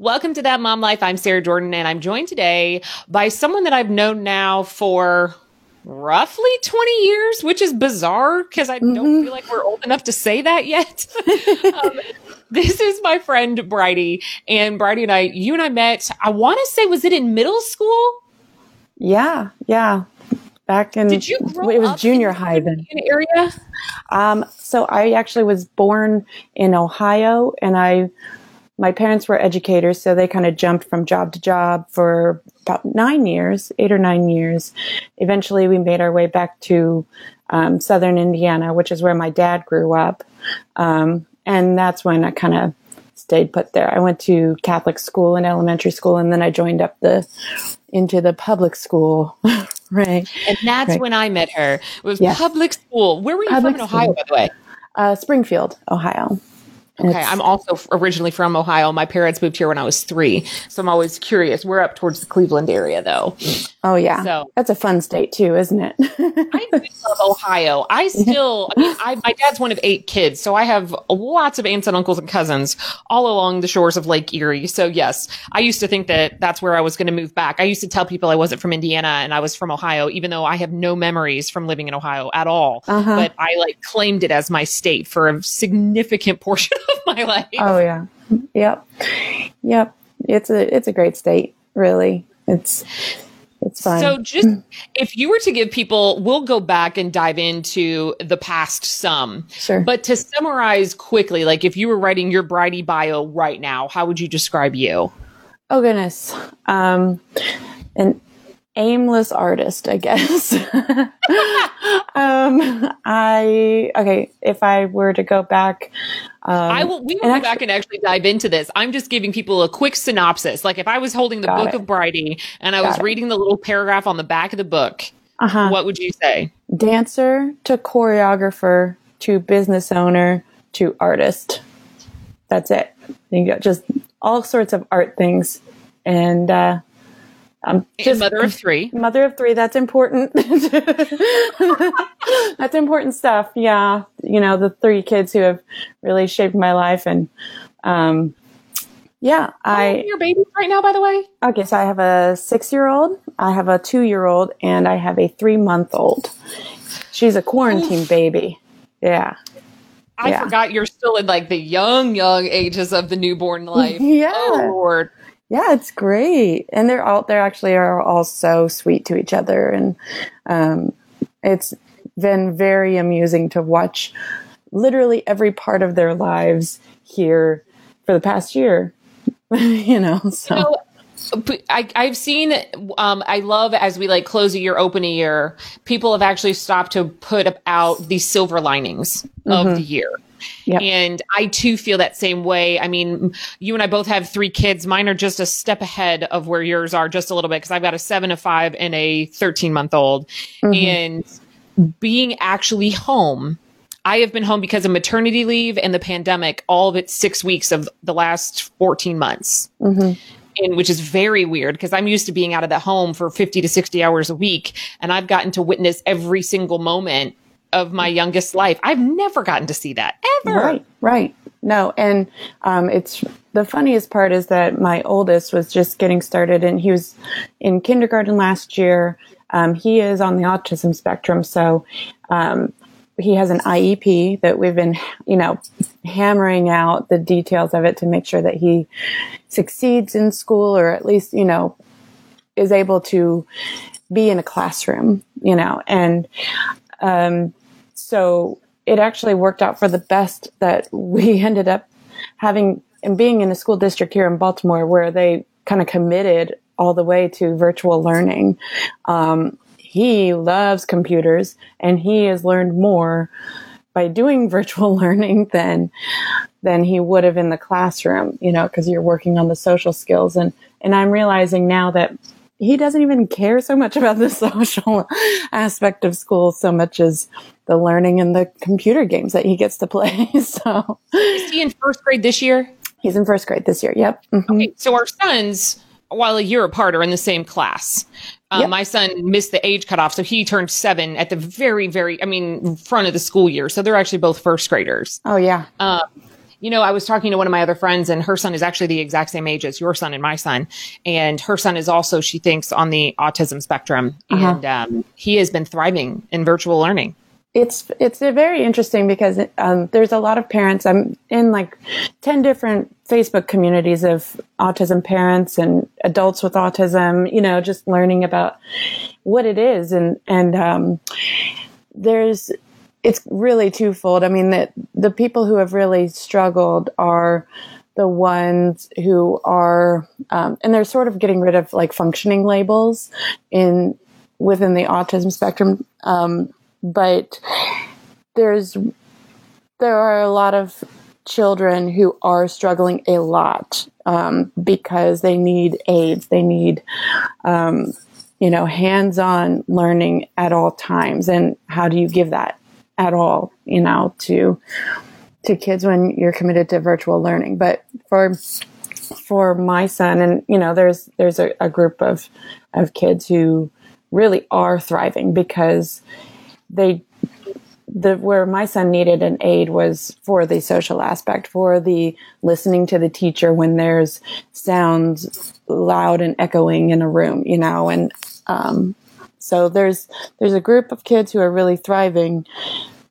Welcome to That Mom Life. I'm Sarah Jordan, and I'm joined today by someone that I've known now for roughly 20 years, which is bizarre because I mm-hmm. don't feel like we're old enough to say that yet. um, this is my friend Bridie, and Bridie and I, you and I met, I want to say, was it in middle school? Yeah, yeah. Back in, Did you it was junior high then. area? Um, so I actually was born in Ohio and I my parents were educators, so they kind of jumped from job to job for about nine years, eight or nine years. Eventually, we made our way back to um, southern Indiana, which is where my dad grew up. Um, and that's when I kind of stayed put there. I went to Catholic school and elementary school, and then I joined up the into the public school. right. And that's right. when I met her. It was yes. public school. Where were you public from in Ohio, school. by the way? Uh, Springfield, Ohio. Okay, I'm also originally from Ohio. My parents moved here when I was three, so I'm always curious. We're up towards the Cleveland area, though. Oh yeah, so that's a fun state too, isn't it? I love Ohio. I still, I mean, I, my dad's one of eight kids, so I have lots of aunts and uncles and cousins all along the shores of Lake Erie. So yes, I used to think that that's where I was going to move back. I used to tell people I wasn't from Indiana and I was from Ohio, even though I have no memories from living in Ohio at all. Uh-huh. But I like claimed it as my state for a significant portion of my life. Oh yeah. Yep. Yep. It's a it's a great state, really. It's it's fine. So just if you were to give people we'll go back and dive into the past some. Sure. But to summarize quickly, like if you were writing your Bridie bio right now, how would you describe you? Oh goodness. Um and aimless artist, I guess. um, I okay. If I were to go back, um, I will. We will go actually, back and actually dive into this. I'm just giving people a quick synopsis. Like if I was holding the book it. of Bridie and I was reading the little paragraph on the back of the book, uh-huh. what would you say? Dancer to choreographer to business owner to artist. That's it. You got just all sorts of art things, and uh, I'm just mother of three. Mother of three. That's important. that's important stuff. Yeah. You know, the three kids who have really shaped my life. And, um, yeah, I. your babies right now, by the way? Okay. So I have a six year old, I have a two year old, and I have a three month old. She's a quarantine baby. Yeah. I yeah. forgot you're still in like the young, young ages of the newborn life. yeah. Oh, Lord. Yeah, it's great, and they're all they actually are all so sweet to each other, and um, it's been very amusing to watch literally every part of their lives here for the past year. you know, so. You know, I, I've seen, um, I love as we like close a year, open a year, people have actually stopped to put out these silver linings mm-hmm. of the year. Yep. And I too feel that same way. I mean, you and I both have three kids. Mine are just a step ahead of where yours are just a little bit because I've got a seven, a five, and a 13 month old. Mm-hmm. And being actually home, I have been home because of maternity leave and the pandemic, all of it six weeks of the last 14 months. Mm-hmm. And, which is very weird because I'm used to being out of the home for 50 to 60 hours a week. And I've gotten to witness every single moment of my youngest life. I've never gotten to see that ever. Right, right. No, and um, it's the funniest part is that my oldest was just getting started, and he was in kindergarten last year. Um, he is on the autism spectrum, so um, he has an IEP that we've been, you know, hammering out the details of it to make sure that he succeeds in school, or at least, you know, is able to be in a classroom, you know, and um, so it actually worked out for the best that we ended up having and being in a school district here in Baltimore where they kind of committed all the way to virtual learning. Um, he loves computers and he has learned more by doing virtual learning than than he would have in the classroom, you know, because you're working on the social skills and and I'm realizing now that he doesn't even care so much about the social aspect of school so much as the learning and the computer games that he gets to play. so is he in first grade this year? He's in first grade this year. Yep. Mm-hmm. Okay. So our sons, while a year apart, are in the same class. Um, yep. My son missed the age cutoff, so he turned seven at the very, very, I mean, front of the school year. So they're actually both first graders. Oh yeah. Um, you know, I was talking to one of my other friends and her son is actually the exact same age as your son and my son. And her son is also, she thinks, on the autism spectrum. Uh-huh. And um, he has been thriving in virtual learning. It's it's very interesting because um, there's a lot of parents. I'm in like ten different Facebook communities of autism parents and adults with autism. You know, just learning about what it is, and and um, there's it's really twofold. I mean, that the people who have really struggled are the ones who are, um, and they're sort of getting rid of like functioning labels in within the autism spectrum. Um, but there's there are a lot of children who are struggling a lot um, because they need aids. They need um, you know, hands-on learning at all times. And how do you give that at all, you know, to to kids when you're committed to virtual learning? But for for my son, and you know, there's there's a, a group of of kids who really are thriving because they the where my son needed an aid was for the social aspect, for the listening to the teacher when there's sounds loud and echoing in a room, you know, and um, so there's there's a group of kids who are really thriving,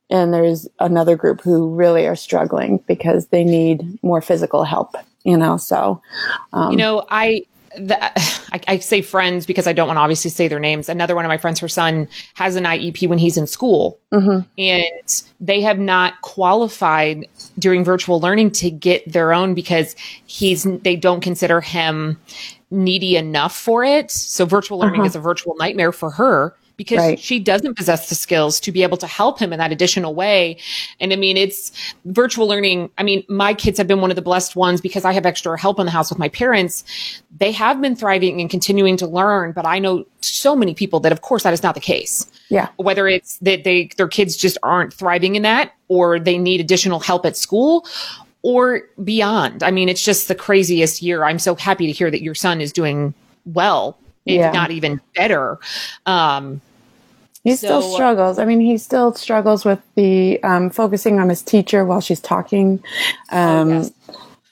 and there's another group who really are struggling because they need more physical help. You know, so um, you know, I the, I, I, say friends because I don't want to obviously say their names. Another one of my friends, her son has an IEP when he's in school, mm-hmm. and they have not qualified during virtual learning to get their own because he's they don't consider him needy enough for it. So virtual learning uh-huh. is a virtual nightmare for her because right. she doesn't possess the skills to be able to help him in that additional way. And I mean, it's virtual learning. I mean, my kids have been one of the blessed ones because I have extra help in the house with my parents. They have been thriving and continuing to learn, but I know so many people that of course that is not the case. Yeah. Whether it's that they, their kids just aren't thriving in that or they need additional help at school or beyond. I mean, it's just the craziest year. I'm so happy to hear that your son is doing well, if yeah. not even better. Um, he so, still struggles. I mean, he still struggles with the um, focusing on his teacher while she's talking. Um, oh, yes.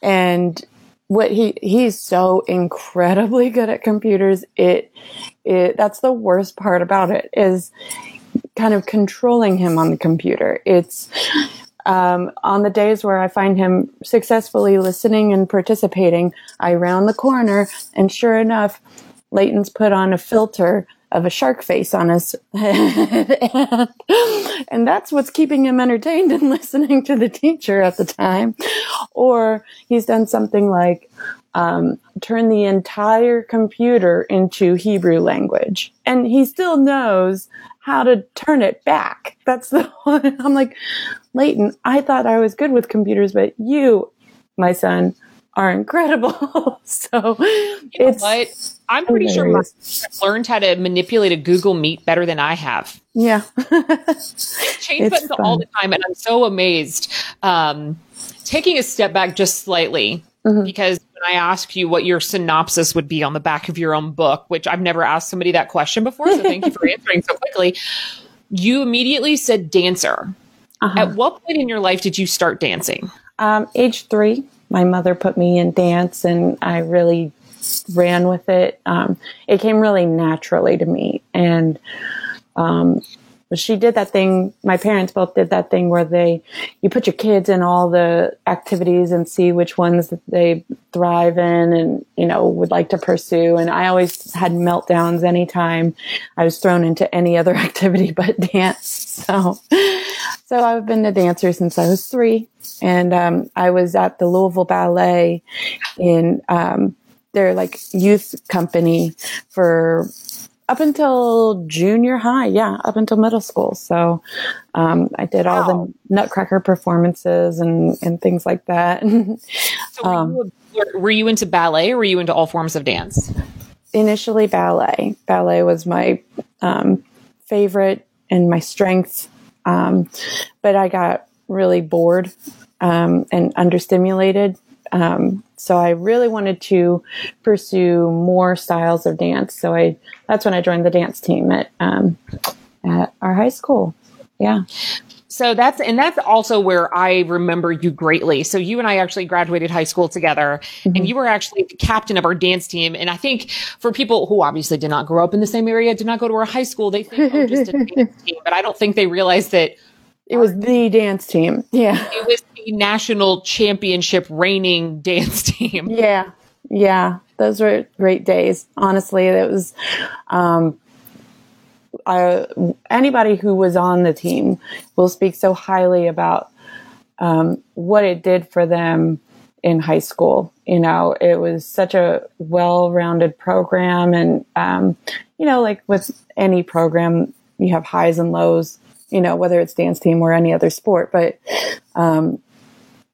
And what he he's so incredibly good at computers. It it that's the worst part about it is kind of controlling him on the computer. It's um, on the days where I find him successfully listening and participating, I round the corner, and sure enough, Layton's put on a filter of a shark face on his head. and, and that's what's keeping him entertained and listening to the teacher at the time. Or he's done something like um, turn the entire computer into Hebrew language. And he still knows how to turn it back. That's the one. I'm like, Layton, I thought I was good with computers, but you, my son, are incredible. so you it's what? I'm pretty hilarious. sure my learned how to manipulate a Google Meet better than I have. Yeah. Change buttons fun. all the time. And I'm so amazed. Um, taking a step back just slightly, mm-hmm. because when I ask you what your synopsis would be on the back of your own book, which I've never asked somebody that question before. So thank you for answering so quickly. You immediately said dancer. Uh-huh. At what point in your life did you start dancing? Um, age three. My mother put me in dance, and I really ran with it. Um, it came really naturally to me, and um, she did that thing. My parents both did that thing where they, you put your kids in all the activities and see which ones they thrive in and, you know, would like to pursue. And I always had meltdowns anytime I was thrown into any other activity but dance. So, so I've been a dancer since I was three. And, um, I was at the Louisville Ballet in, um, their like youth company for up until junior high, yeah, up until middle school. So um, I did wow. all the Nutcracker performances and and things like that. so were, um, you, were you into ballet or were you into all forms of dance? Initially, ballet. Ballet was my um, favorite and my strength, um, but I got really bored um, and understimulated um, so I really wanted to pursue more styles of dance. So I that's when I joined the dance team at um, at our high school. Yeah. So that's, and that's also where I remember you greatly. So you and I actually graduated high school together mm-hmm. and you were actually the captain of our dance team. And I think for people who obviously did not grow up in the same area, did not go to our high school, they think, oh, just a dance team. But I don't think they realize that it was the dance team. Yeah. It was the national championship reigning dance team. Yeah. Yeah. Those were great days. Honestly, it was, um, I, anybody who was on the team will speak so highly about um, what it did for them in high school. You know, it was such a well-rounded program, and um, you know, like with any program, you have highs and lows. You know, whether it's dance team or any other sport, but um,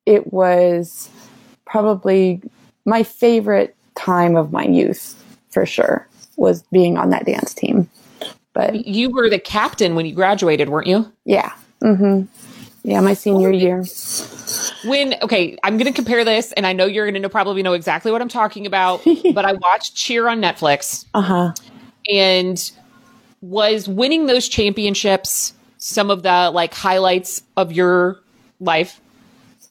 it was probably my favorite time of my youth for sure was being on that dance team. But you were the captain when you graduated, weren't you? Yeah. Mm-hmm. Yeah, my senior year. When okay, I'm going to compare this, and I know you're going to know, probably know exactly what I'm talking about. but I watched Cheer on Netflix. Uh huh. And was winning those championships some of the like highlights of your life?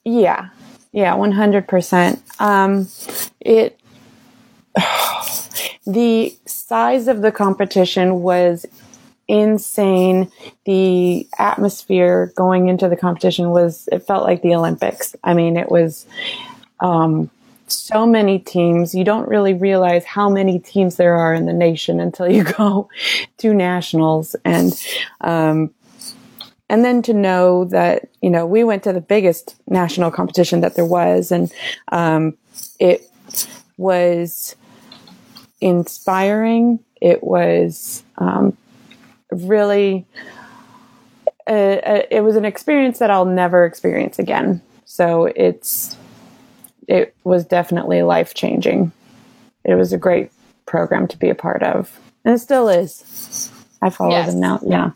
Yeah, yeah, 100%. Um, It the size of the competition was insane. The atmosphere going into the competition was, it felt like the Olympics. I mean, it was, um, so many teams. You don't really realize how many teams there are in the nation until you go to nationals. And, um, and then to know that, you know, we went to the biggest national competition that there was and, um, it was, inspiring. It was um, really, a, a, it was an experience that I'll never experience again. So it's, it was definitely life changing. It was a great program to be a part of, and it still is. I follow yes. them now. Yeah.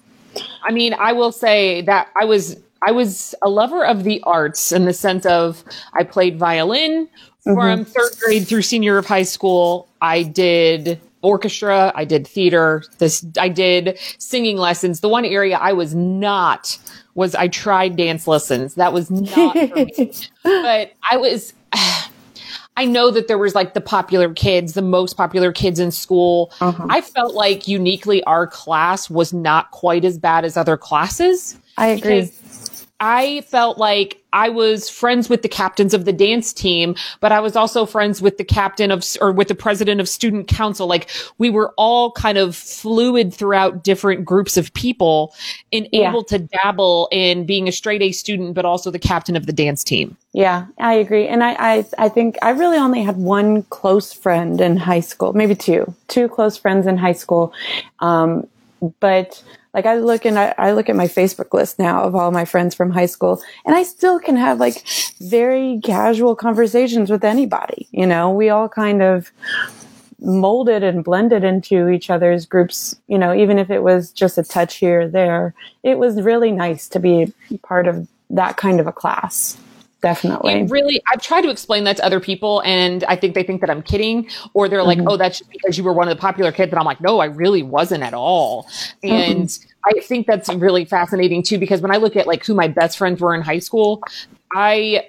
I mean, I will say that I was I was a lover of the arts in the sense of I played violin mm-hmm. from third grade through senior of high school. I did orchestra, I did theater, this I did singing lessons. The one area I was not was I tried dance lessons. That was not for me. But I was I know that there was like the popular kids, the most popular kids in school. Uh-huh. I felt like uniquely our class was not quite as bad as other classes. I agree. I felt like I was friends with the captains of the dance team, but I was also friends with the captain of, or with the president of student council. Like we were all kind of fluid throughout different groups of people and yeah. able to dabble in being a straight A student, but also the captain of the dance team. Yeah, I agree. And I, I, I think I really only had one close friend in high school, maybe two, two close friends in high school. Um, but like I look and I, I, look at my Facebook list now of all my friends from high school and I still can have like very casual conversations with anybody. You know, we all kind of molded and blended into each other's groups, you know, even if it was just a touch here or there. It was really nice to be part of that kind of a class definitely. It really, I've tried to explain that to other people, and I think they think that I'm kidding, or they're like, mm-hmm. "Oh, that's because you were one of the popular kids." And I'm like, "No, I really wasn't at all." And mm-hmm. I think that's really fascinating too, because when I look at like who my best friends were in high school, I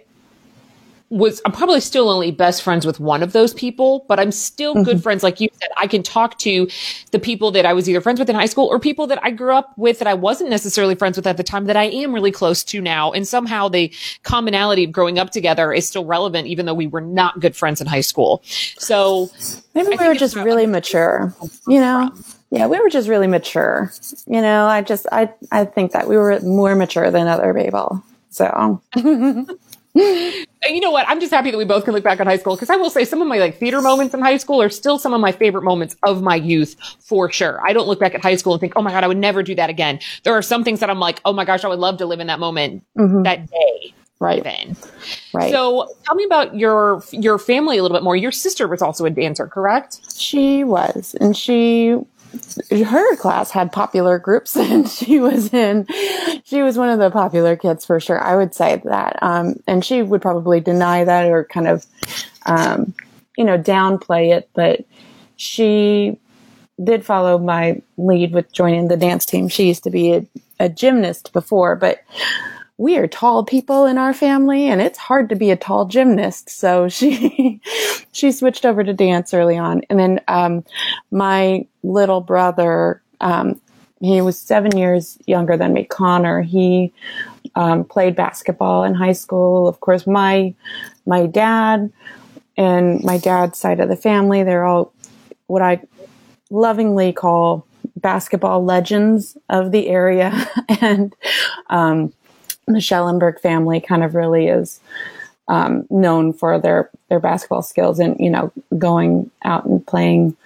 was I'm probably still only best friends with one of those people, but I'm still mm-hmm. good friends. Like you said, I can talk to the people that I was either friends with in high school or people that I grew up with that I wasn't necessarily friends with at the time that I am really close to now. And somehow the commonality of growing up together is still relevant, even though we were not good friends in high school. So maybe we were just really mature, you know? Yeah, we were just really mature. You know, I just, I, I think that we were more mature than other people. So. you know what? I'm just happy that we both can look back on high school because I will say some of my like theater moments in high school are still some of my favorite moments of my youth for sure. I don't look back at high school and think, oh my God, I would never do that again. There are some things that I'm like, oh my gosh, I would love to live in that moment mm-hmm. that day. Right. Then. Right. So tell me about your your family a little bit more. Your sister was also a dancer, correct? She was. And she her class had popular groups and she was in she was one of the popular kids for sure i would say that um, and she would probably deny that or kind of um, you know downplay it but she did follow my lead with joining the dance team. She used to be a, a gymnast before, but we are tall people in our family and it's hard to be a tall gymnast. So she, she switched over to dance early on. And then, um, my little brother, um, he was seven years younger than me, Connor. He, um, played basketball in high school. Of course, my, my dad and my dad's side of the family, they're all what I lovingly call basketball legends of the area. and, um, the Schellenberg family kind of really is um, known for their their basketball skills and you know going out and playing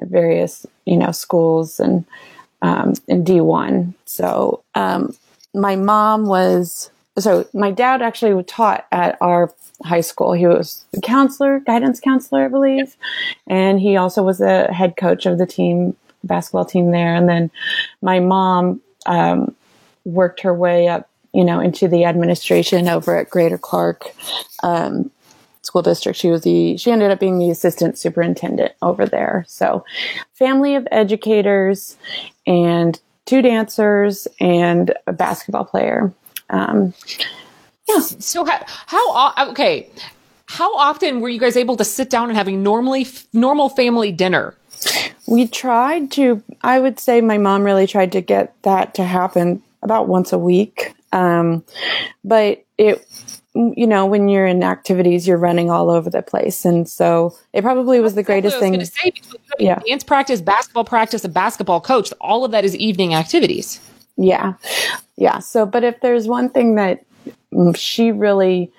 at various you know schools and um, in D one. So um, my mom was so my dad actually taught at our high school. He was a counselor, guidance counselor, I believe, and he also was a head coach of the team basketball team there. And then my mom um, worked her way up you know, into the administration over at Greater Clark um, School District. She was the she ended up being the assistant superintendent over there. So, family of educators and two dancers and a basketball player. Um, yeah. So how, how okay? How often were you guys able to sit down and having normally normal family dinner? We tried to. I would say my mom really tried to get that to happen about once a week. Um, but it, you know, when you're in activities, you're running all over the place. And so it probably was the greatest thing. Say, yeah. Dance practice, basketball practice, a basketball coach, all of that is evening activities. Yeah. Yeah. So, but if there's one thing that she really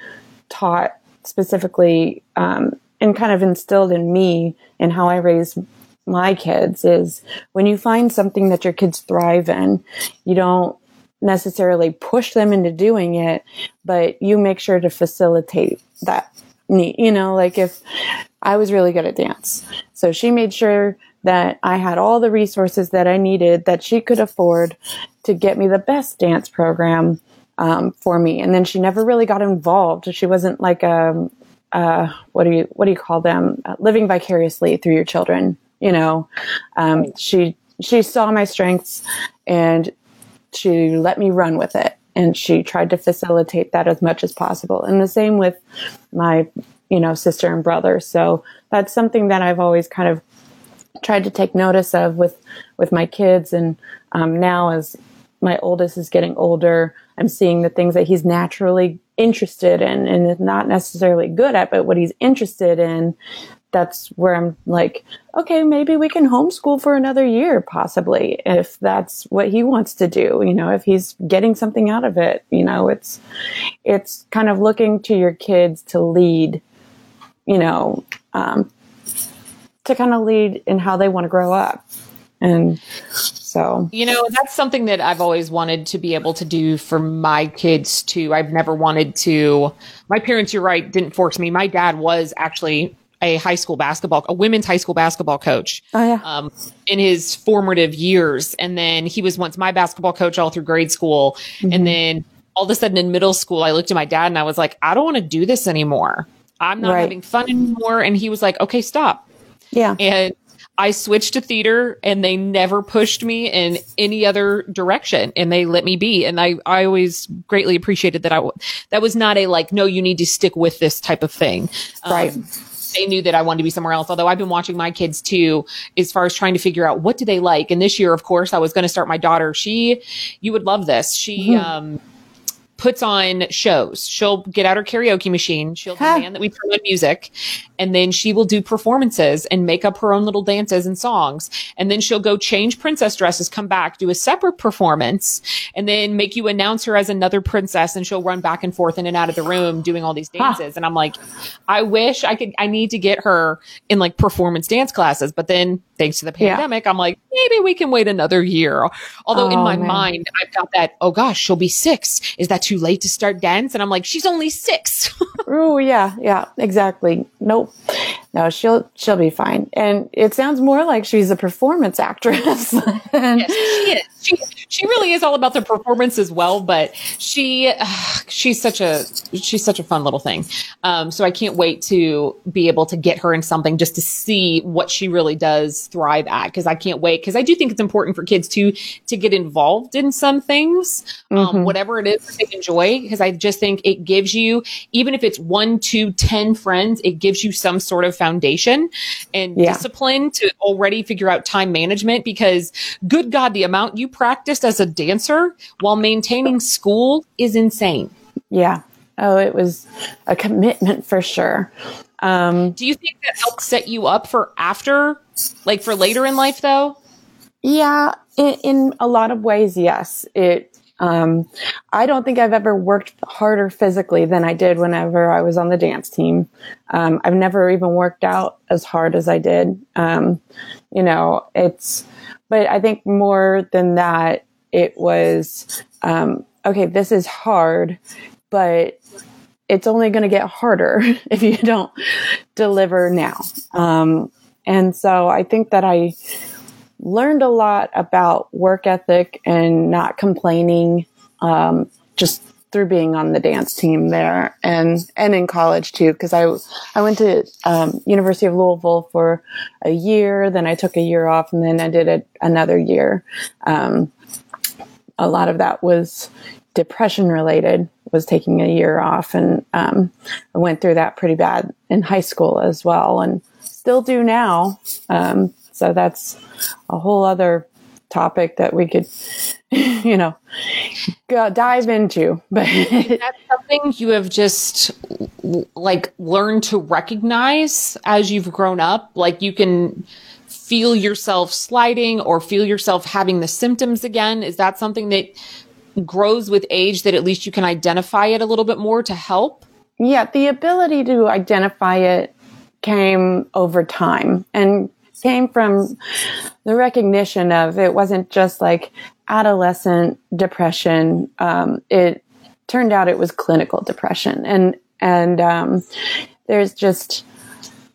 taught specifically, um, and kind of instilled in me and how I raise my kids is when you find something that your kids thrive in, you don't necessarily push them into doing it, but you make sure to facilitate that need. You know, like if I was really good at dance, so she made sure that I had all the resources that I needed that she could afford to get me the best dance program um, for me. And then she never really got involved. She wasn't like a, um, uh, what do you what do you call them? Uh, living vicariously through your children. You know, um, she she saw my strengths and she let me run with it and she tried to facilitate that as much as possible. And the same with my, you know, sister and brother. So that's something that I've always kind of tried to take notice of with with my kids. And um, now, as my oldest is getting older, I'm seeing the things that he's naturally interested in and is not necessarily good at, but what he's interested in that's where I'm like, okay, maybe we can homeschool for another year, possibly, if that's what he wants to do. You know, if he's getting something out of it, you know, it's, it's kind of looking to your kids to lead, you know, um, to kind of lead in how they want to grow up. And so, you know, that's something that I've always wanted to be able to do for my kids too. I've never wanted to, my parents, you're right, didn't force me. My dad was actually a high school basketball, a women's high school basketball coach. Oh, yeah. Um, in his formative years. And then he was once my basketball coach all through grade school. Mm-hmm. And then all of a sudden in middle school, I looked at my dad and I was like, I don't want to do this anymore. I'm not right. having fun anymore. And he was like, okay, stop. Yeah. And I switched to theater and they never pushed me in any other direction and they let me be. And I, I always greatly appreciated that I, that was not a like, no, you need to stick with this type of thing. Right. They knew that I wanted to be somewhere else. Although I've been watching my kids too, as far as trying to figure out what do they like. And this year, of course, I was going to start my daughter. She, you would love this. She, mm-hmm. um, puts on shows. She'll get out her karaoke machine. She'll huh. demand that we put on music and then she will do performances and make up her own little dances and songs. And then she'll go change princess dresses, come back, do a separate performance and then make you announce her as another princess and she'll run back and forth in and out of the room doing all these dances. Huh. And I'm like, I wish I could, I need to get her in like performance dance classes, but then thanks to the pandemic, yeah. I'm like, maybe we can wait another year. Although oh, in my man. mind, I've got that, oh gosh, she'll be six. Is that too late to start dance? And I'm like, she's only six. oh, yeah, yeah, exactly. Nope. No, she'll she'll be fine. And it sounds more like she's a performance actress. yes, she is. She she really is all about the performance as well. But she uh, she's such a she's such a fun little thing. Um, so I can't wait to be able to get her in something just to see what she really does thrive at. Because I can't wait. Because I do think it's important for kids to to get involved in some things, um, mm-hmm. whatever it is that they enjoy. Because I just think it gives you, even if it's one, two, ten friends, it gives you some sort of foundation and yeah. discipline to already figure out time management because good God, the amount you practiced as a dancer while maintaining school is insane. Yeah. Oh, it was a commitment for sure. Um, Do you think that helped set you up for after, like for later in life, though? Yeah, in, in a lot of ways, yes. It um, I don't think I've ever worked harder physically than I did whenever I was on the dance team. Um, I've never even worked out as hard as I did. Um, you know, it's, but I think more than that, it was, um, okay, this is hard, but it's only going to get harder if you don't deliver now. Um, and so I think that I, learned a lot about work ethic and not complaining, um, just through being on the dance team there and and in college too because I I went to um, University of Louisville for a year then I took a year off and then I did it another year. Um, a lot of that was depression related was taking a year off and um, I went through that pretty bad in high school as well and still do now. Um, so that's a whole other topic that we could, you know, go, dive into. But that's something you have just like learned to recognize as you've grown up. Like you can feel yourself sliding or feel yourself having the symptoms again. Is that something that grows with age that at least you can identify it a little bit more to help? Yeah, the ability to identify it came over time and came from the recognition of it wasn't just like adolescent depression. Um, it turned out it was clinical depression, and and um, there's just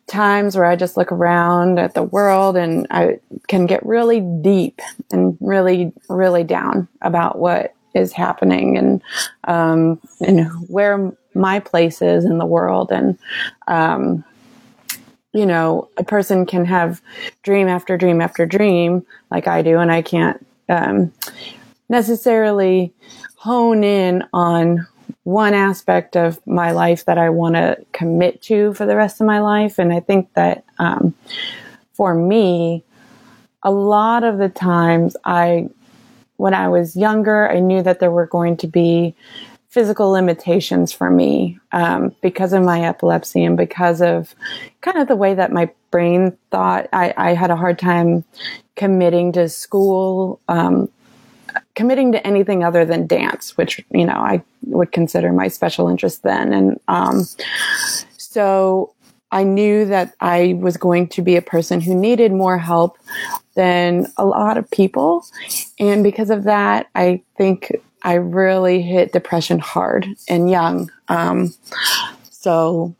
times where I just look around at the world and I can get really deep and really really down about what is happening and um, and where my place is in the world and um, you know, a person can have dream after dream after dream like I do, and I can't um, necessarily hone in on one aspect of my life that I want to commit to for the rest of my life. And I think that um, for me, a lot of the times I, when I was younger, I knew that there were going to be physical limitations for me um, because of my epilepsy and because of kind of the way that my brain thought. I, I had a hard time committing to school, um, committing to anything other than dance, which you know I would consider my special interest then, and um, so. I knew that I was going to be a person who needed more help than a lot of people. And because of that, I think I really hit depression hard and young. Um, so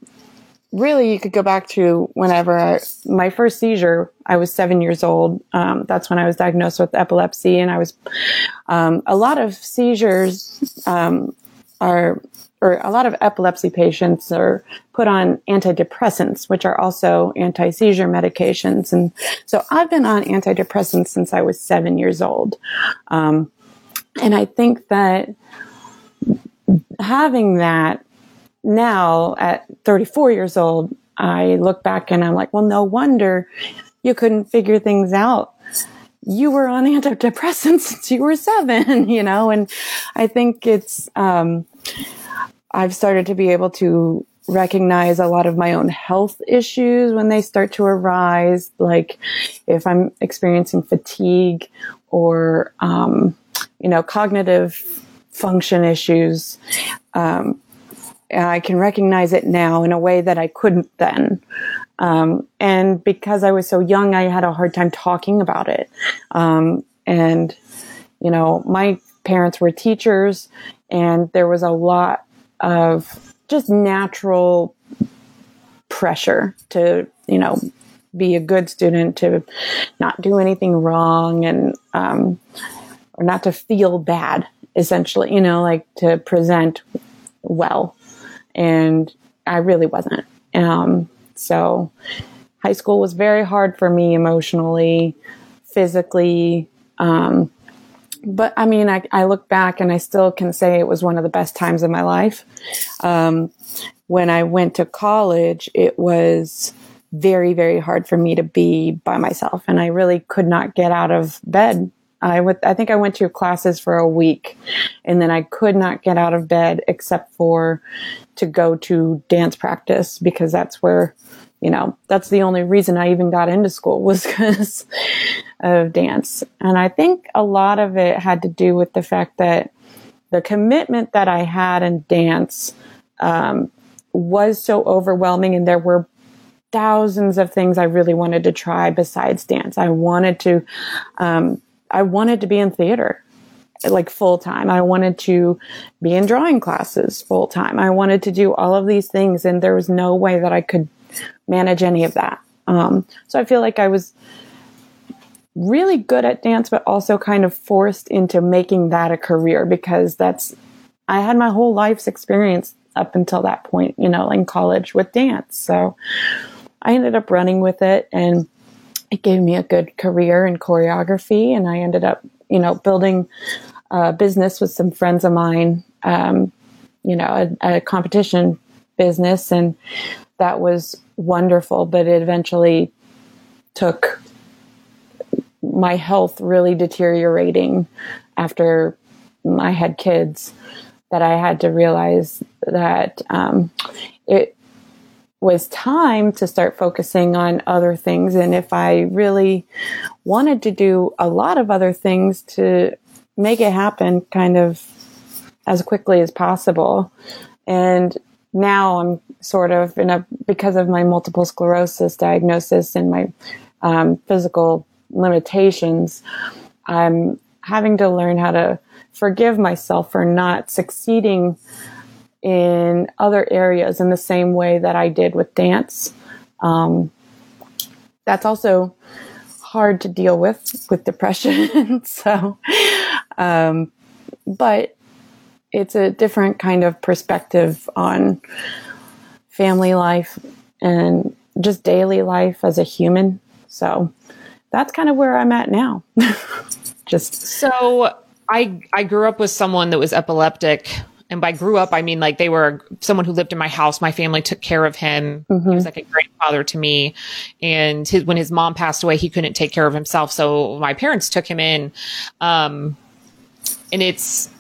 really you could go back to whenever I, my first seizure, I was seven years old. Um, that's when I was diagnosed with epilepsy and I was, um, a lot of seizures, um, are, or a lot of epilepsy patients are put on antidepressants, which are also anti-seizure medications. And so I've been on antidepressants since I was seven years old. Um, and I think that having that now at 34 years old, I look back and I'm like, well, no wonder you couldn't figure things out. You were on antidepressants since you were seven, you know, and I think it's, um, I've started to be able to recognize a lot of my own health issues when they start to arise, like if I'm experiencing fatigue or, um, you know, cognitive function issues. Um, I can recognize it now in a way that I couldn't then. Um, and because I was so young, I had a hard time talking about it. Um, and, you know, my parents were teachers and there was a lot of just natural pressure to, you know, be a good student, to not do anything wrong, and um, or not to feel bad. Essentially, you know, like to present well, and I really wasn't. Um, so, high school was very hard for me emotionally, physically. Um, but I mean, I, I, look back and I still can say it was one of the best times of my life. Um, when I went to college, it was very, very hard for me to be by myself. And I really could not get out of bed. I would, I think I went to classes for a week and then I could not get out of bed except for to go to dance practice because that's where, you know, that's the only reason I even got into school was because of dance. And I think a lot of it had to do with the fact that the commitment that I had in dance, um, was so overwhelming and there were thousands of things I really wanted to try besides dance. I wanted to, um, I wanted to be in theater like full time. I wanted to be in drawing classes full time. I wanted to do all of these things and there was no way that I could manage any of that. Um, so I feel like I was really good at dance, but also kind of forced into making that a career because that's, I had my whole life's experience up until that point, you know, in college with dance. So I ended up running with it and it gave me a good career in choreography. And I ended up, you know, building a business with some friends of mine, um, you know, a, a competition business. And that was wonderful, but it eventually took my health really deteriorating after I had kids that I had to realize that um, it was time to start focusing on other things. And if I really wanted to do a lot of other things to make it happen kind of as quickly as possible. And now I'm sort of in a, because of my multiple sclerosis diagnosis and my um, physical limitations, I'm having to learn how to forgive myself for not succeeding in other areas in the same way that I did with dance. Um, that's also hard to deal with with depression. so, um, but it's a different kind of perspective on family life and just daily life as a human. So that's kind of where I'm at now. just so I I grew up with someone that was epileptic. And by grew up, I mean like they were someone who lived in my house. My family took care of him. Mm-hmm. He was like a grandfather to me. And his, when his mom passed away, he couldn't take care of himself. So my parents took him in. Um, and it's,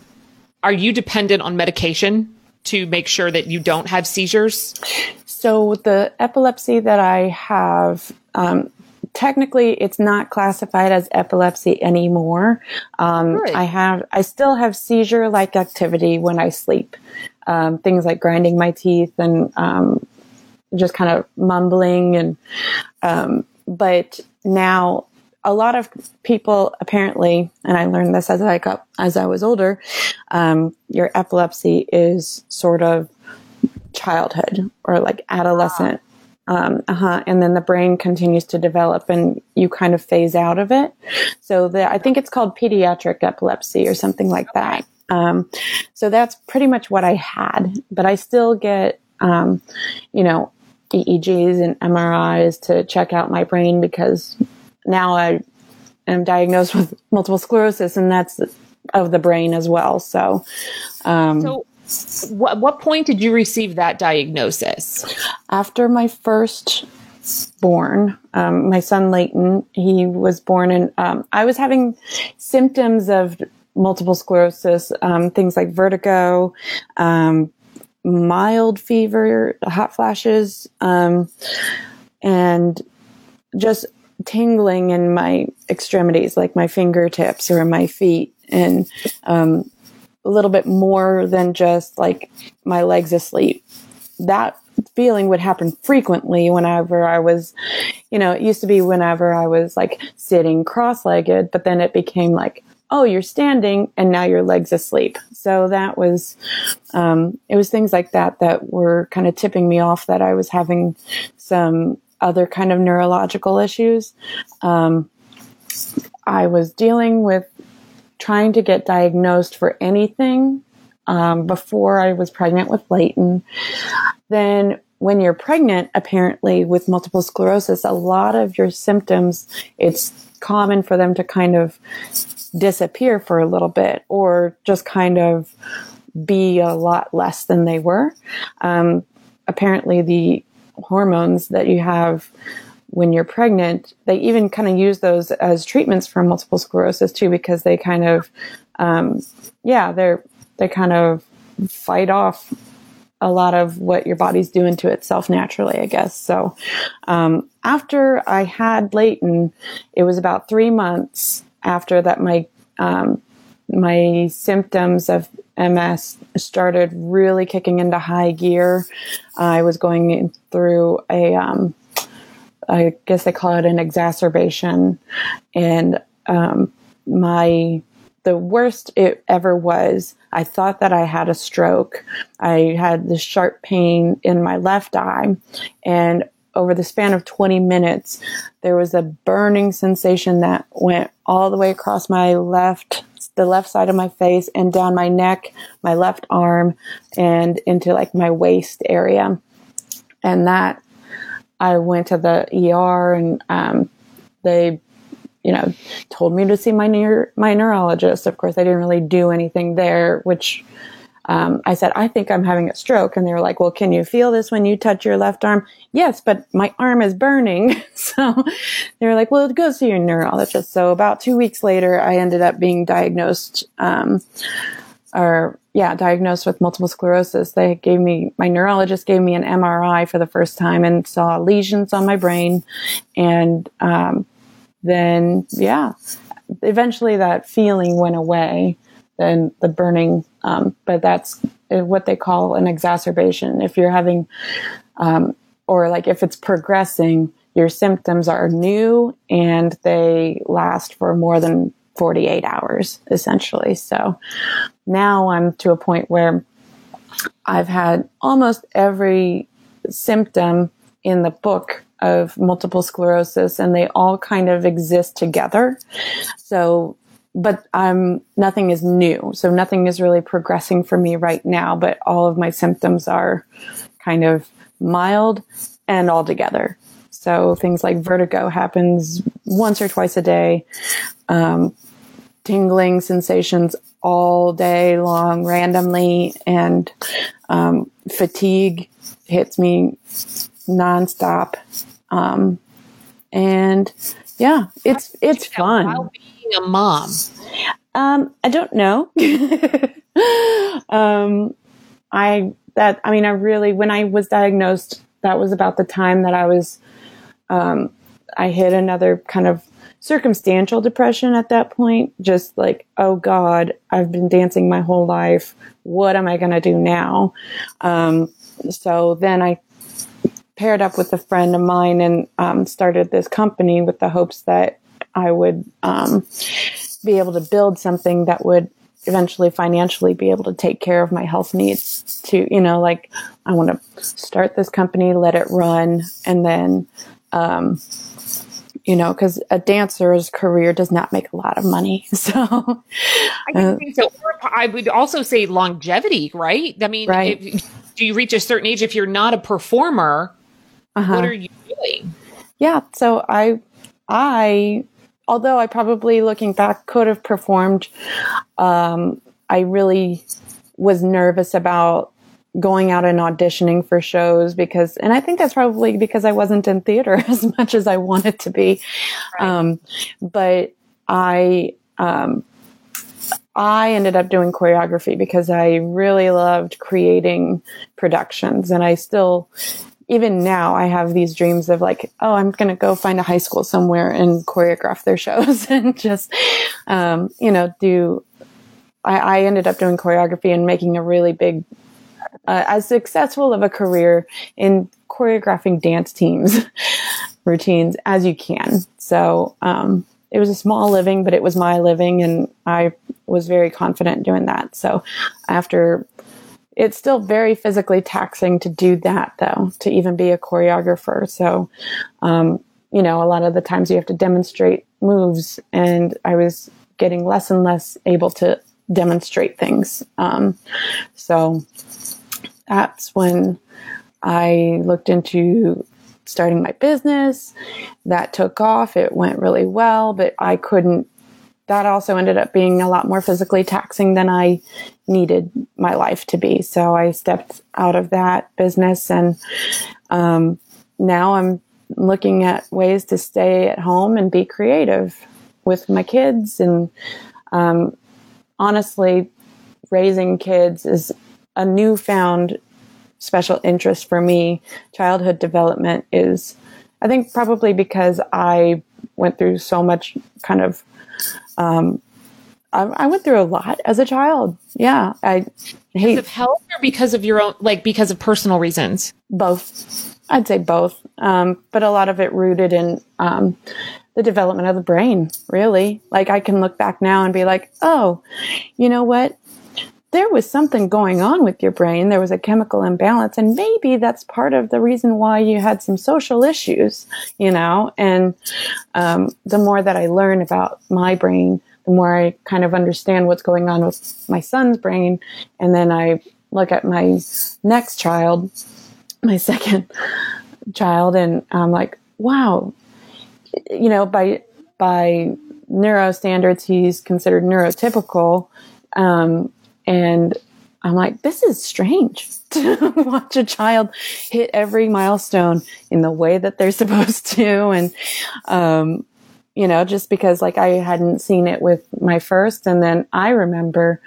are you dependent on medication to make sure that you don't have seizures? So the epilepsy that I have, um, technically it's not classified as epilepsy anymore. Um, right. I have, I still have seizure like activity when I sleep. Um, things like grinding my teeth and, um, just kind of mumbling and, um, but now a lot of people apparently, and I learned this as I got, as I was older, um, your epilepsy is sort of childhood or like adolescent. Um, uh-huh. And then the brain continues to develop and you kind of phase out of it. So the, I think it's called pediatric epilepsy or something like that. Um, so that's pretty much what I had, but I still get, um, you know, EEGs and MRIs to check out my brain because now I am diagnosed with multiple sclerosis and that's of the brain as well. So, um, so what, what point did you receive that diagnosis? After my first born, um, my son Leighton, he was born and um, I was having symptoms of multiple sclerosis, um, things like vertigo, um, mild fever, hot flashes, um, and just tingling in my extremities, like my fingertips or my feet. And um, a little bit more than just like my legs asleep. That feeling would happen frequently whenever I was, you know, it used to be whenever I was like sitting cross legged, but then it became like, oh, you're standing and now your legs asleep. So that was, um, it was things like that that were kind of tipping me off that I was having some other kind of neurological issues. Um, I was dealing with trying to get diagnosed for anything um, before I was pregnant with Layton. Then, when you're pregnant, apparently with multiple sclerosis, a lot of your symptoms, it's common for them to kind of disappear for a little bit or just kind of be a lot less than they were. Um, apparently, the hormones that you have when you're pregnant, they even kind of use those as treatments for multiple sclerosis too, because they kind of, um, yeah, they're they kind of fight off a lot of what your body's doing to itself naturally, I guess. So, um, after I had Layton, it was about three months after that my, um, my symptoms of MS started really kicking into high gear. I was going through a, um, I guess they call it an exacerbation, and um, my the worst it ever was. I thought that I had a stroke. I had this sharp pain in my left eye, and over the span of 20 minutes, there was a burning sensation that went all the way across my left the left side of my face and down my neck, my left arm, and into like my waist area. And that I went to the ER and um, they, you know, told me to see my my neurologist. Of course, I didn't really do anything there, which um, I said, I think I'm having a stroke. And they were like, well, can you feel this when you touch your left arm? Yes, but my arm is burning. so they were like, well, go see your neurologist. So about two weeks later, I ended up being diagnosed, um, or yeah, diagnosed with multiple sclerosis. They gave me, my neurologist gave me an MRI for the first time and saw lesions on my brain. And, um, then, yeah, eventually that feeling went away. Then the burning, um, but that's what they call an exacerbation. If you're having, um, or like if it's progressing, your symptoms are new and they last for more than 48 hours essentially. So now I'm to a point where I've had almost every symptom in the book of multiple sclerosis and they all kind of exist together. So, but I'm, nothing is new. So nothing is really progressing for me right now, but all of my symptoms are kind of mild and all together. So things like vertigo happens once or twice a day. Um, tingling sensations all day long randomly and um, fatigue hits me nonstop. Um, and yeah it's it's fun. while being a mom? Um, i don't know. Um, i that i mean i really when i was diagnosed that was about the time that i was um, i hit another kind of circumstantial depression at that point. Just like, oh God, I've been dancing my whole life. What am I going to do now? Um, so then I paired up with a friend of mine and um, started this company with the hopes that I would um, be able to build something that would eventually financially be able to take care of my health needs to you know like i want to start this company let it run and then um, you know, because a dancer's career does not make a lot of money. So, I uh, think so. I would also say longevity, right? I mean, right. If, do you reach a certain age if you're not a performer? Uh-huh. What are you doing? Yeah. So I, I, although I probably looking back could have performed, um, I really was nervous about going out and auditioning for shows because, and I think that's probably because I wasn't in theater as much as I wanted to be. Right. Um, but I, um, I ended up doing choreography because I really loved creating productions and I still, even now I have these dreams of like, oh, I'm going to go find a high school somewhere and choreograph their shows and just, um, you know, do, I, I ended up doing choreography and making a really big uh, as successful of a career in choreographing dance teams routines as you can. So, um, it was a small living, but it was my living, and I was very confident doing that. So after it's still very physically taxing to do that though to even be a choreographer so um, you know a lot of the times you have to demonstrate moves and i was getting less and less able to demonstrate things um, so that's when i looked into starting my business that took off it went really well but i couldn't that also ended up being a lot more physically taxing than I needed my life to be. So I stepped out of that business and um, now I'm looking at ways to stay at home and be creative with my kids. And um, honestly, raising kids is a newfound special interest for me. Childhood development is, I think, probably because I went through so much kind of um, I, I, went through a lot as a child. Yeah, I hate because of health or because of your own, like because of personal reasons. Both, I'd say both, um, but a lot of it rooted in um, the development of the brain. Really, like I can look back now and be like, oh, you know what? There was something going on with your brain. There was a chemical imbalance, and maybe that's part of the reason why you had some social issues. You know, and um, the more that I learn about my brain the more I kind of understand what's going on with my son's brain. And then I look at my next child, my second child, and I'm like, wow, you know, by, by neuro standards, he's considered neurotypical. Um, and I'm like, this is strange to watch a child hit every milestone in the way that they're supposed to. And, um, you know, just because like I hadn't seen it with my first. And then I remember,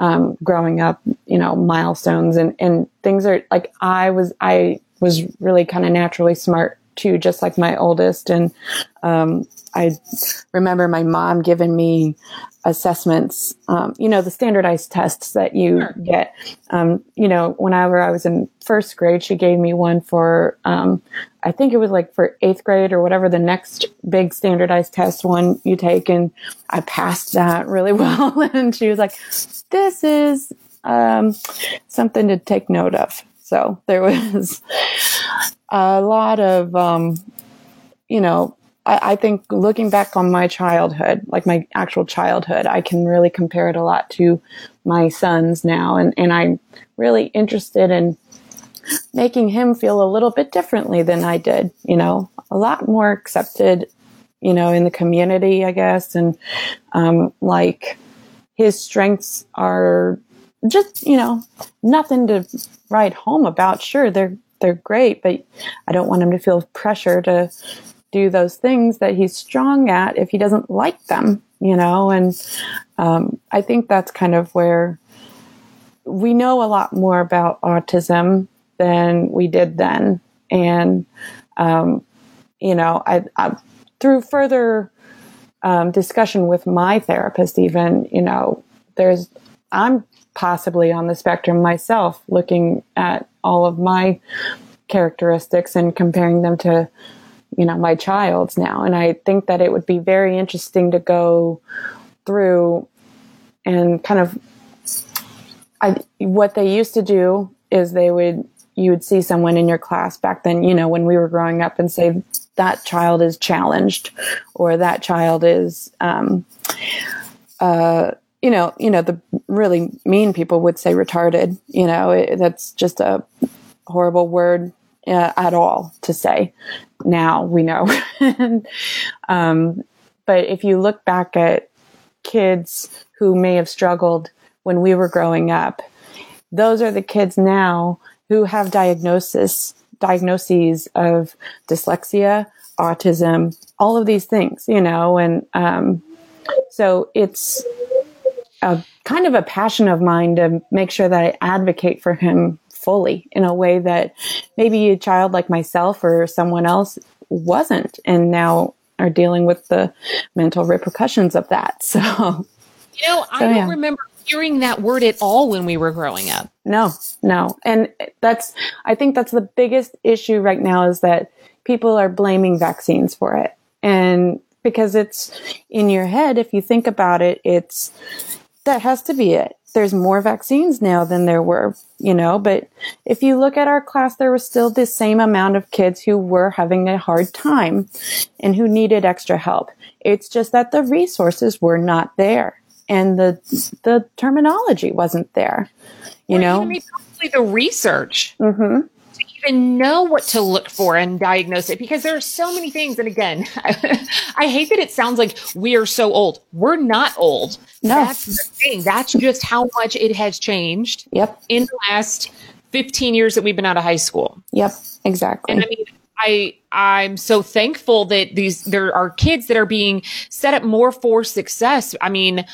um, growing up, you know, milestones and, and things are like I was, I was really kind of naturally smart too, just like my oldest. And, um, I remember my mom giving me assessments, um, you know, the standardized tests that you sure. get. Um, you know, whenever I was in first grade, she gave me one for, um, I think it was like for eighth grade or whatever the next big standardized test one you take. And I passed that really well. and she was like, this is um, something to take note of. So there was a lot of, um, you know, I, I, think looking back on my childhood, like my actual childhood, I can really compare it a lot to my son's now. And, and I'm really interested in making him feel a little bit differently than I did, you know, a lot more accepted, you know, in the community, I guess. And, um, like his strengths are just, you know, nothing to write home about. Sure, they're, they're great, but I don't want him to feel pressure to do those things that he's strong at if he doesn't like them, you know? And um, I think that's kind of where we know a lot more about autism than we did then. And, um, you know, I, I through further um, discussion with my therapist, even, you know, there's, I'm possibly on the spectrum myself looking at all of my characteristics and comparing them to you know, my child's now. And I think that it would be very interesting to go through and kind of, I, what they used to do is they would, you would see someone in your class back then, you know, when we were growing up and say, that child is challenged or that child is, um, uh, you know, you know, the really mean people would say retarded, you know, it, that's just a horrible word uh, at all to say. Now we know. um, but if you look back at kids who may have struggled when we were growing up, those are the kids now who have diagnosis diagnoses of dyslexia, autism, all of these things, you know, and um, so it's a kind of a passion of mine to make sure that I advocate for him fully in a way that maybe a child like myself or someone else wasn't and now are dealing with the mental repercussions of that. So, you know, I so, don't remember hearing that word at all when we were growing up. No, no. And that's, I think that's the biggest issue right now is that people are blaming vaccines for it. And because it's in your head. If you think about it, it's that has to be it. There's more vaccines now than there were, you know, but if you look at our class, there was still the same amount of kids who were having a hard time and who needed extra help. It's just that the resources were not there and the, the terminology wasn't there, you or know, probably the research. Mm-hmm even know what to look for and diagnose it because there are so many things. And again, I, hate that it sounds like we are so old. We're not old. No. That's the thing. That's just how much it has changed. Yep. In the last 15 years that we've been out of high school. Yep. Exactly. And I mean, I I'm so thankful that these there are kids that are being set up more for success. I mean,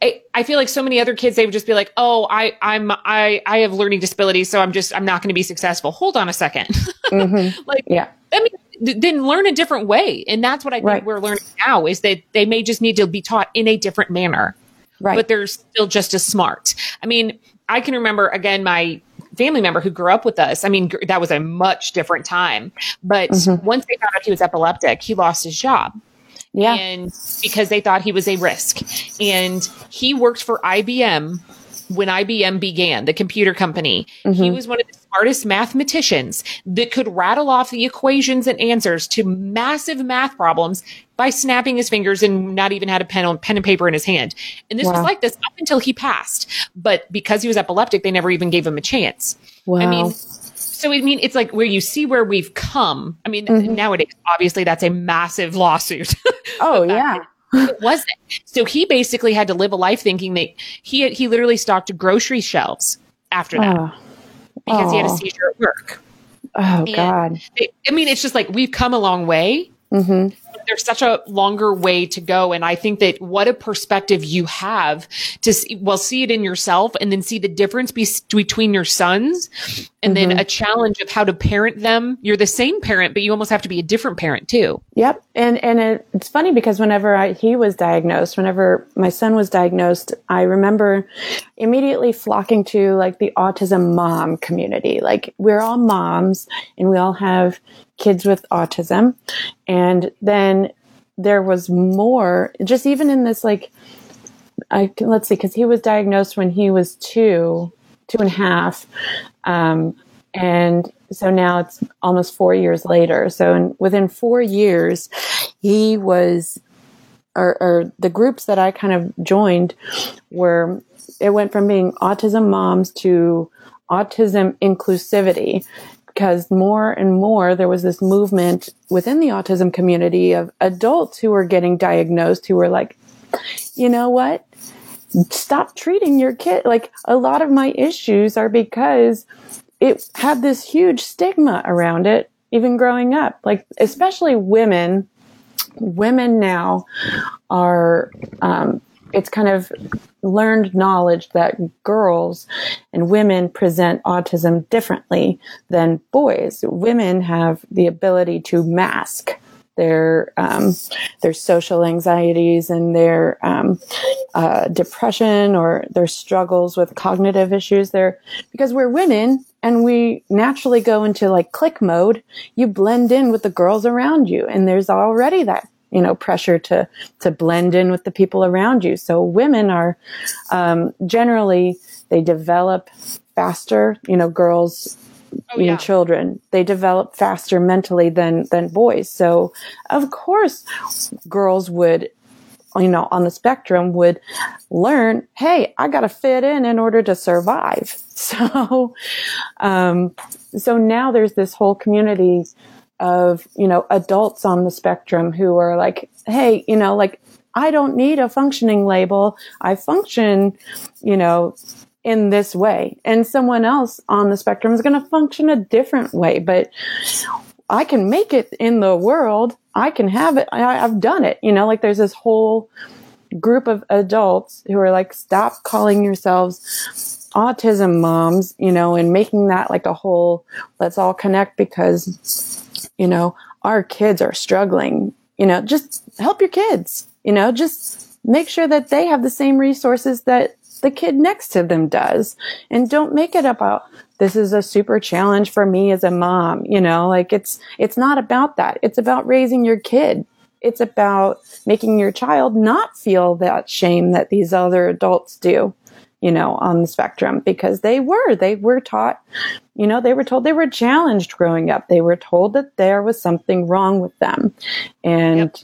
I, I feel like so many other kids they would just be like, "Oh, I I'm I I have learning disabilities, so I'm just I'm not going to be successful." Hold on a 2nd mm-hmm. like, yeah. I mean, then learn a different way, and that's what I think right. we're learning now is that they may just need to be taught in a different manner, right? But they're still just as smart. I mean, I can remember again my family member who grew up with us. I mean, that was a much different time. But mm-hmm. once they found out he was epileptic, he lost his job. Yeah. And because they thought he was a risk. And he worked for IBM when IBM began, the computer company. Mm-hmm. He was one of the smartest mathematicians that could rattle off the equations and answers to massive math problems by snapping his fingers and not even had a pen on pen and paper in his hand. And this wow. was like this up until he passed. But because he was epileptic, they never even gave him a chance. Wow. I mean, so I mean, it's like where you see where we've come. I mean, mm-hmm. nowadays, obviously, that's a massive lawsuit. Oh yeah. it wasn't. So he basically had to live a life thinking that he he literally stocked grocery shelves after that oh. because oh. he had a seizure at work. Oh and God! It, I mean, it's just like we've come a long way. Mm-hmm there's such a longer way to go. And I think that what a perspective you have to see, well, see it in yourself and then see the difference be- between your sons and mm-hmm. then a challenge of how to parent them. You're the same parent, but you almost have to be a different parent too. Yep. And, and it, it's funny because whenever I, he was diagnosed, whenever my son was diagnosed, I remember immediately flocking to like the autism mom community. Like we're all moms and we all have kids with autism. And then there was more, just even in this, like, I let's see, because he was diagnosed when he was two, two and a half. Um, and so now it's almost four years later. So in, within four years, he was, or, or the groups that I kind of joined were, it went from being autism moms to autism inclusivity because more and more there was this movement within the autism community of adults who were getting diagnosed who were like, you know what? Stop treating your kid. Like a lot of my issues are because it had this huge stigma around it, even growing up. Like, especially women, women now are, um, it's kind of learned knowledge that girls and women present autism differently than boys. Women have the ability to mask their um, their social anxieties and their um, uh, depression or their struggles with cognitive issues. There, because we're women and we naturally go into like click mode. You blend in with the girls around you, and there's already that you know pressure to to blend in with the people around you so women are um, generally they develop faster you know girls oh, yeah. children they develop faster mentally than than boys so of course girls would you know on the spectrum would learn hey i got to fit in in order to survive so um so now there's this whole community of, you know, adults on the spectrum who are like, Hey, you know, like I don't need a functioning label. I function, you know, in this way. And someone else on the spectrum is going to function a different way, but I can make it in the world. I can have it. I, have done it. You know, like there's this whole group of adults who are like, stop calling yourselves autism moms, you know, and making that like a whole, let's all connect because you know, our kids are struggling, you know, just help your kids, you know, just make sure that they have the same resources that the kid next to them does. And don't make it about, this is a super challenge for me as a mom, you know, like it's, it's not about that. It's about raising your kid, it's about making your child not feel that shame that these other adults do you know, on the spectrum because they were, they were taught, you know, they were told they were challenged growing up. They were told that there was something wrong with them. And yep.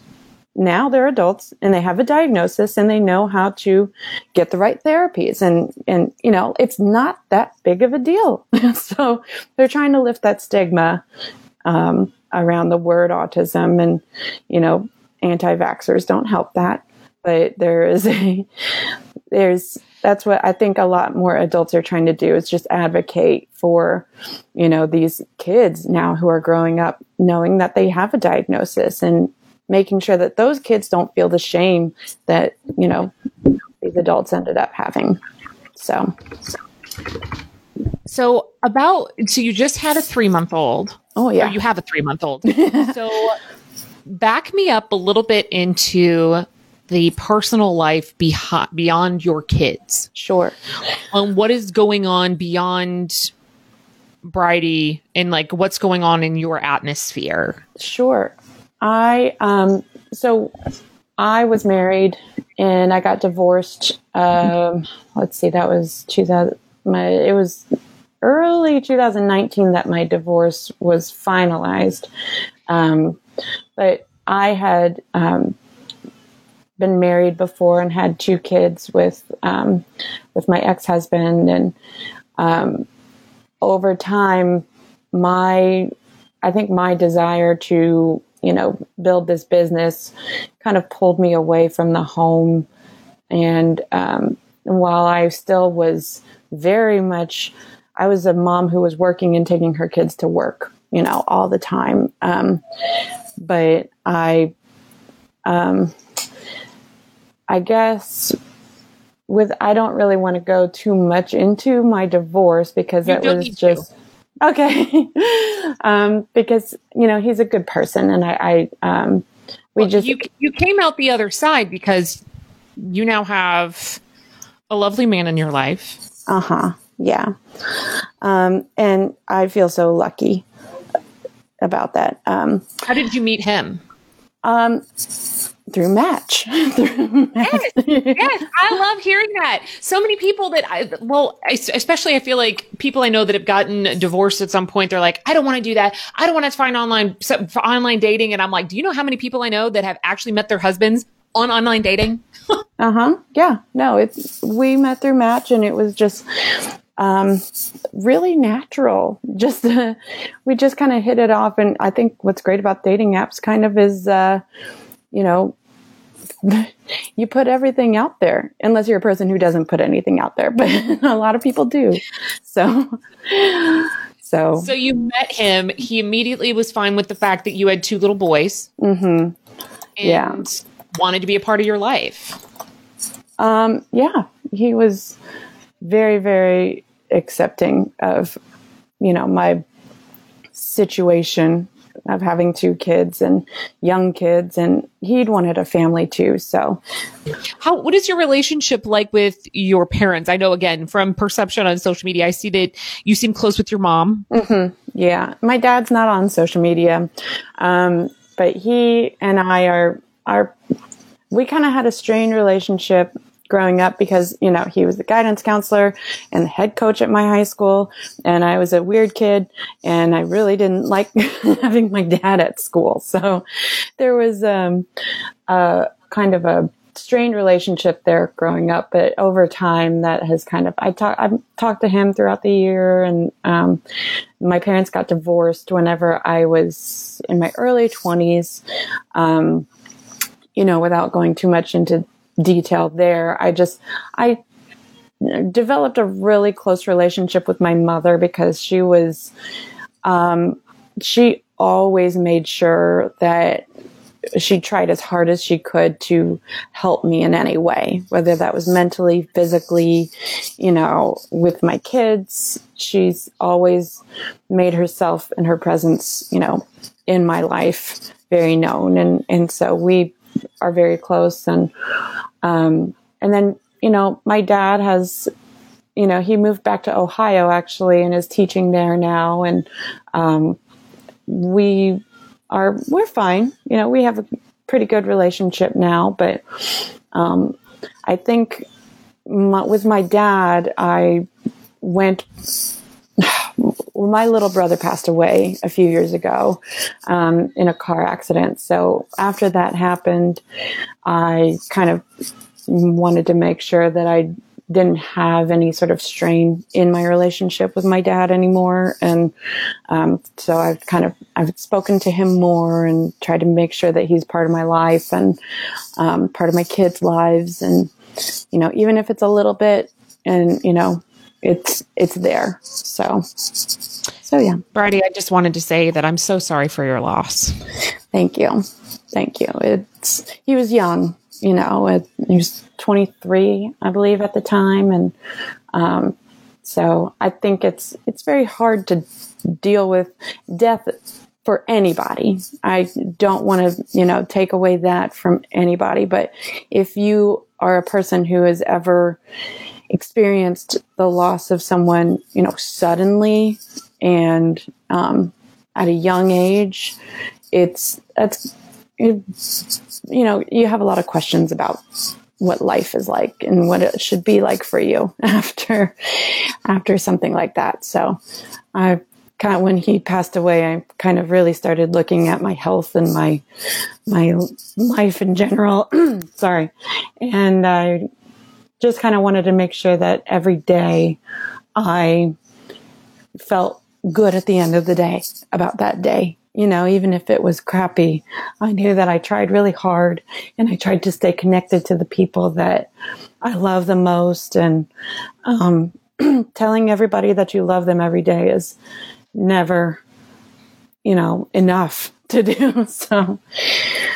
Now they're adults and they have a diagnosis and they know how to get the right therapies. And, and, you know, it's not that big of a deal. so they're trying to lift that stigma, um, around the word autism and, you know, anti-vaxxers don't help that. But there is a, there's that's what I think a lot more adults are trying to do is just advocate for, you know, these kids now who are growing up knowing that they have a diagnosis and making sure that those kids don't feel the shame that, you know, these adults ended up having. So, so about, so you just had a three month old. Oh, yeah. you have a three month old. so back me up a little bit into the personal life behind, beyond your kids. Sure. On what is going on beyond Bridie and like what's going on in your atmosphere. Sure. I um so I was married and I got divorced um let's see that was 2000 my it was early 2019 that my divorce was finalized. Um but I had um been married before and had two kids with um, with my ex husband, and um, over time, my I think my desire to you know build this business kind of pulled me away from the home, and um, while I still was very much, I was a mom who was working and taking her kids to work, you know, all the time. Um, but I um, I guess with I don't really want to go too much into my divorce because it was just to. Okay. um, because you know he's a good person, and I, I um, we well, just you you came out the other side because you now have a lovely man in your life. Uh huh. Yeah. Um, and I feel so lucky about that. Um, How did you meet him? Um, through match. through match. Yes, yes, I love hearing that. So many people that I, well, especially I feel like people I know that have gotten divorced at some point, they're like, I don't want to do that. I don't want to find online, online dating. And I'm like, do you know how many people I know that have actually met their husbands on online dating? uh huh. Yeah. No, it's, we met through match and it was just, um, really natural. Just uh, we just kind of hit it off, and I think what's great about dating apps kind of is, uh, you know, you put everything out there, unless you're a person who doesn't put anything out there, but a lot of people do. So, so, so you met him. He immediately was fine with the fact that you had two little boys. Mm-hmm. yeah, wanted to be a part of your life. Um, yeah, he was very, very accepting of, you know, my situation of having two kids and young kids and he'd wanted a family too so. How what is your relationship like with your parents? I know again from perception on social media i see that you seem close with your mom. Mm-hmm. yeah. My dad's not on social media um, but he and i are are we kind of had a strained relationship growing up because, you know, he was the guidance counselor and the head coach at my high school. And I was a weird kid and I really didn't like having my dad at school. So there was, um, a kind of a strained relationship there growing up, but over time that has kind of, I talk, I've talked to him throughout the year and, um, my parents got divorced whenever I was in my early twenties. Um, you know, without going too much into detail there. I just, I developed a really close relationship with my mother because she was, um, she always made sure that she tried as hard as she could to help me in any way, whether that was mentally, physically, you know, with my kids. She's always made herself and her presence, you know, in my life very known. And, and so we are very close. And, um, and then, you know, my dad has, you know, he moved back to Ohio actually and is teaching there now. And, um, we are, we're fine. You know, we have a pretty good relationship now, but um, I think my, with my dad, I went. Well, my little brother passed away a few years ago um, in a car accident. So after that happened, I kind of wanted to make sure that I didn't have any sort of strain in my relationship with my dad anymore. And um, so I've kind of I've spoken to him more and tried to make sure that he's part of my life and um, part of my kids' lives. And you know, even if it's a little bit, and you know, it's it's there. So so yeah, Bridie, I just wanted to say that I'm so sorry for your loss. Thank you, thank you. It's he was young you know, it, he was 23, I believe, at the time, and um, so I think it's it's very hard to deal with death for anybody. I don't want to, you know, take away that from anybody, but if you are a person who has ever experienced the loss of someone, you know, suddenly and um, at a young age, it's that's it, you know, you have a lot of questions about what life is like and what it should be like for you after after something like that. So I kind of when he passed away, I kind of really started looking at my health and my my life in general. Sorry, and I just kind of wanted to make sure that every day I felt good at the end of the day about that day you know, even if it was crappy, I knew that I tried really hard and I tried to stay connected to the people that I love the most. And um, telling everybody that you love them every day is never, you know, enough to do. so,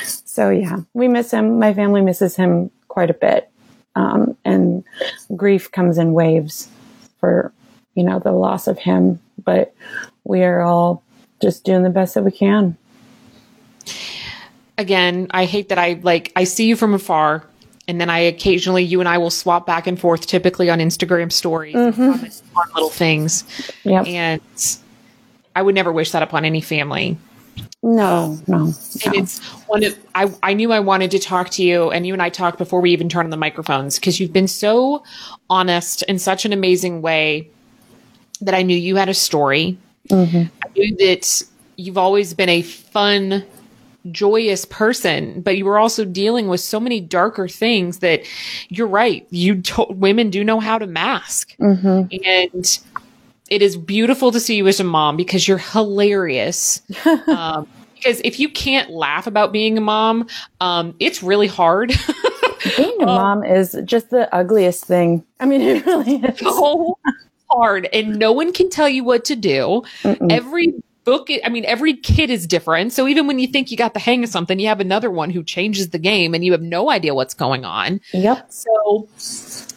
so yeah, we miss him. My family misses him quite a bit. Um, and grief comes in waves for, you know, the loss of him. But we are all just doing the best that we can. Again, I hate that I like I see you from afar and then I occasionally you and I will swap back and forth typically on Instagram stories mm-hmm. on little things. Yep. And I would never wish that upon any family. No, no. no. And it's one of I I knew I wanted to talk to you and you and I talked before we even turned on the microphones because you've been so honest in such an amazing way that I knew you had a story Mm-hmm. I knew that you've always been a fun, joyous person, but you were also dealing with so many darker things that you're right. You women do know how to mask, mm-hmm. and it is beautiful to see you as a mom because you're hilarious. um, because if you can't laugh about being a mom, um, it's really hard. being a um, mom is just the ugliest thing. I mean, it really is. So hard and no one can tell you what to do. Mm-mm. Every book, I mean, every kid is different. So even when you think you got the hang of something, you have another one who changes the game and you have no idea what's going on. Yep. So,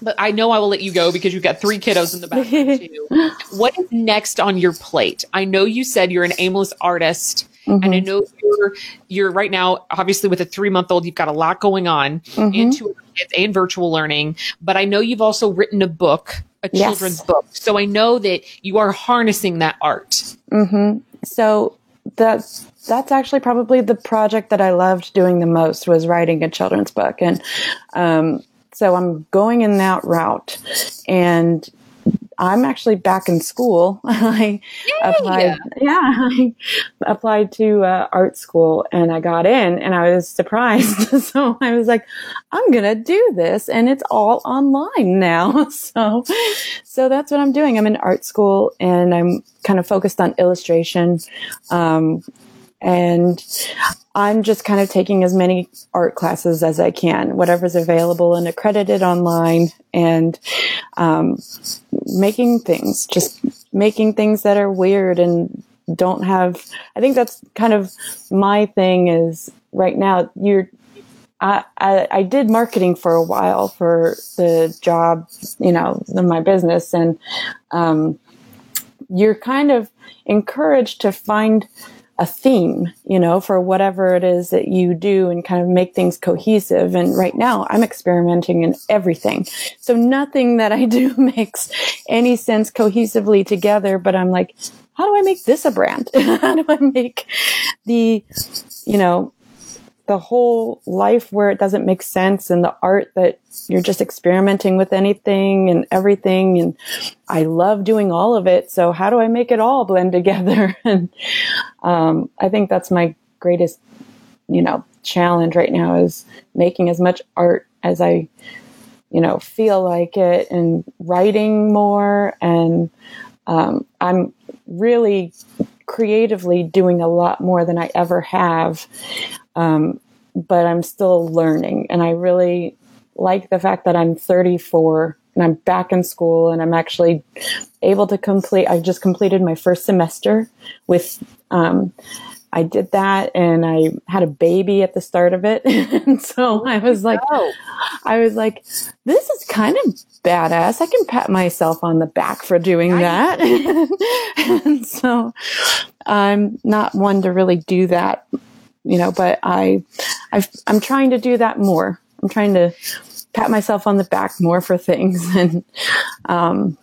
but I know I will let you go because you've got three kiddos in the back too. what is next on your plate? I know you said you're an aimless artist. Mm-hmm. And I know you're you're right now, obviously with a three month old, you've got a lot going on mm-hmm. into kids and virtual learning. But I know you've also written a book a children's book. So I know that you are harnessing that art. Mm-hmm. So that's that's actually probably the project that I loved doing the most was writing a children's book, and um, so I'm going in that route. And I'm actually back in school. I Yay! applied, yeah, I applied to uh, art school and I got in and I was surprised. so I was like, I'm going to do this and it's all online now. so, so that's what I'm doing. I'm in art school and I'm kind of focused on illustration. Um, and I'm just kind of taking as many art classes as I can, whatever's available and accredited online, and um, making things, just making things that are weird and don't have. I think that's kind of my thing. Is right now you're. I, I, did marketing for a while for the job, you know, my business, and um, you're kind of encouraged to find a theme, you know, for whatever it is that you do and kind of make things cohesive. And right now I'm experimenting in everything. So nothing that I do makes any sense cohesively together, but I'm like, how do I make this a brand? how do I make the, you know, the whole life where it doesn't make sense and the art that you're just experimenting with anything and everything. And I love doing all of it. So how do I make it all blend together? and, um, I think that's my greatest, you know, challenge right now is making as much art as I, you know, feel like it and writing more. And, um, I'm really creatively doing a lot more than I ever have. Um, but I'm still learning. And I really like the fact that I'm 34 and I'm back in school and I'm actually able to complete, I just completed my first semester with, um, I did that and I had a baby at the start of it. and so I was like, oh. I was like, this is kind of badass. I can pat myself on the back for doing that. and so I'm not one to really do that, you know, but I, i am trying to do that more. I'm trying to pat myself on the back more for things. And, um,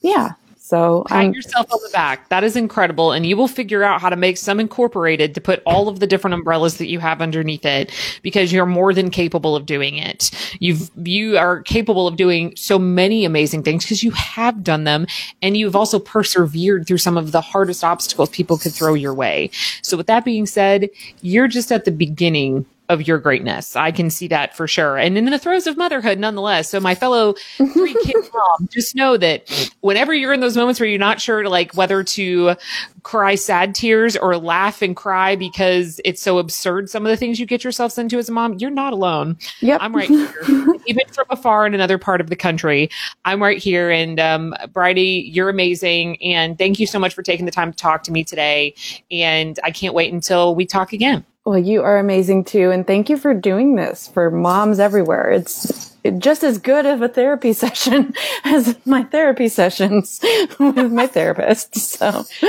yeah, so pat yourself on the back. That is incredible, and you will figure out how to make some incorporated to put all of the different umbrellas that you have underneath it because you're more than capable of doing it. You've you are capable of doing so many amazing things because you have done them, and you've also persevered through some of the hardest obstacles people could throw your way. So, with that being said, you're just at the beginning of your greatness. I can see that for sure. And in the throes of motherhood, nonetheless. So my fellow three kid mom, just know that whenever you're in those moments where you're not sure like whether to cry sad tears or laugh and cry because it's so absurd, some of the things you get yourselves into as a mom, you're not alone. Yep. I'm right here. Even from afar in another part of the country, I'm right here. And um, Bridie, you're amazing. And thank you so much for taking the time to talk to me today. And I can't wait until we talk again. Well, you are amazing too. And thank you for doing this for moms everywhere. It's just as good of a therapy session as my therapy sessions with my therapist. So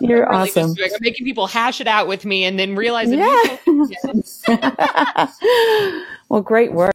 you're really awesome. I'm making people hash it out with me and then realize yeah. well, great work.